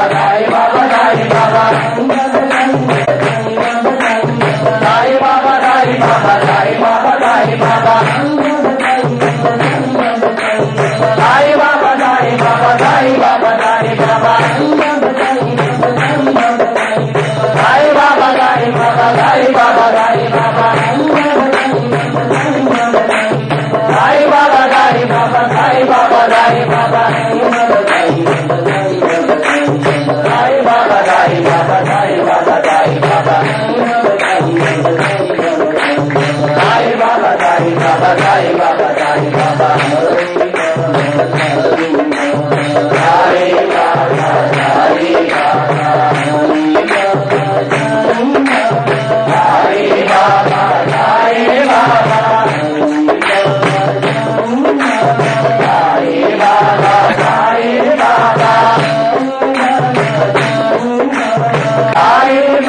Hallelujah. ಹೇಳಿದ್ರೆ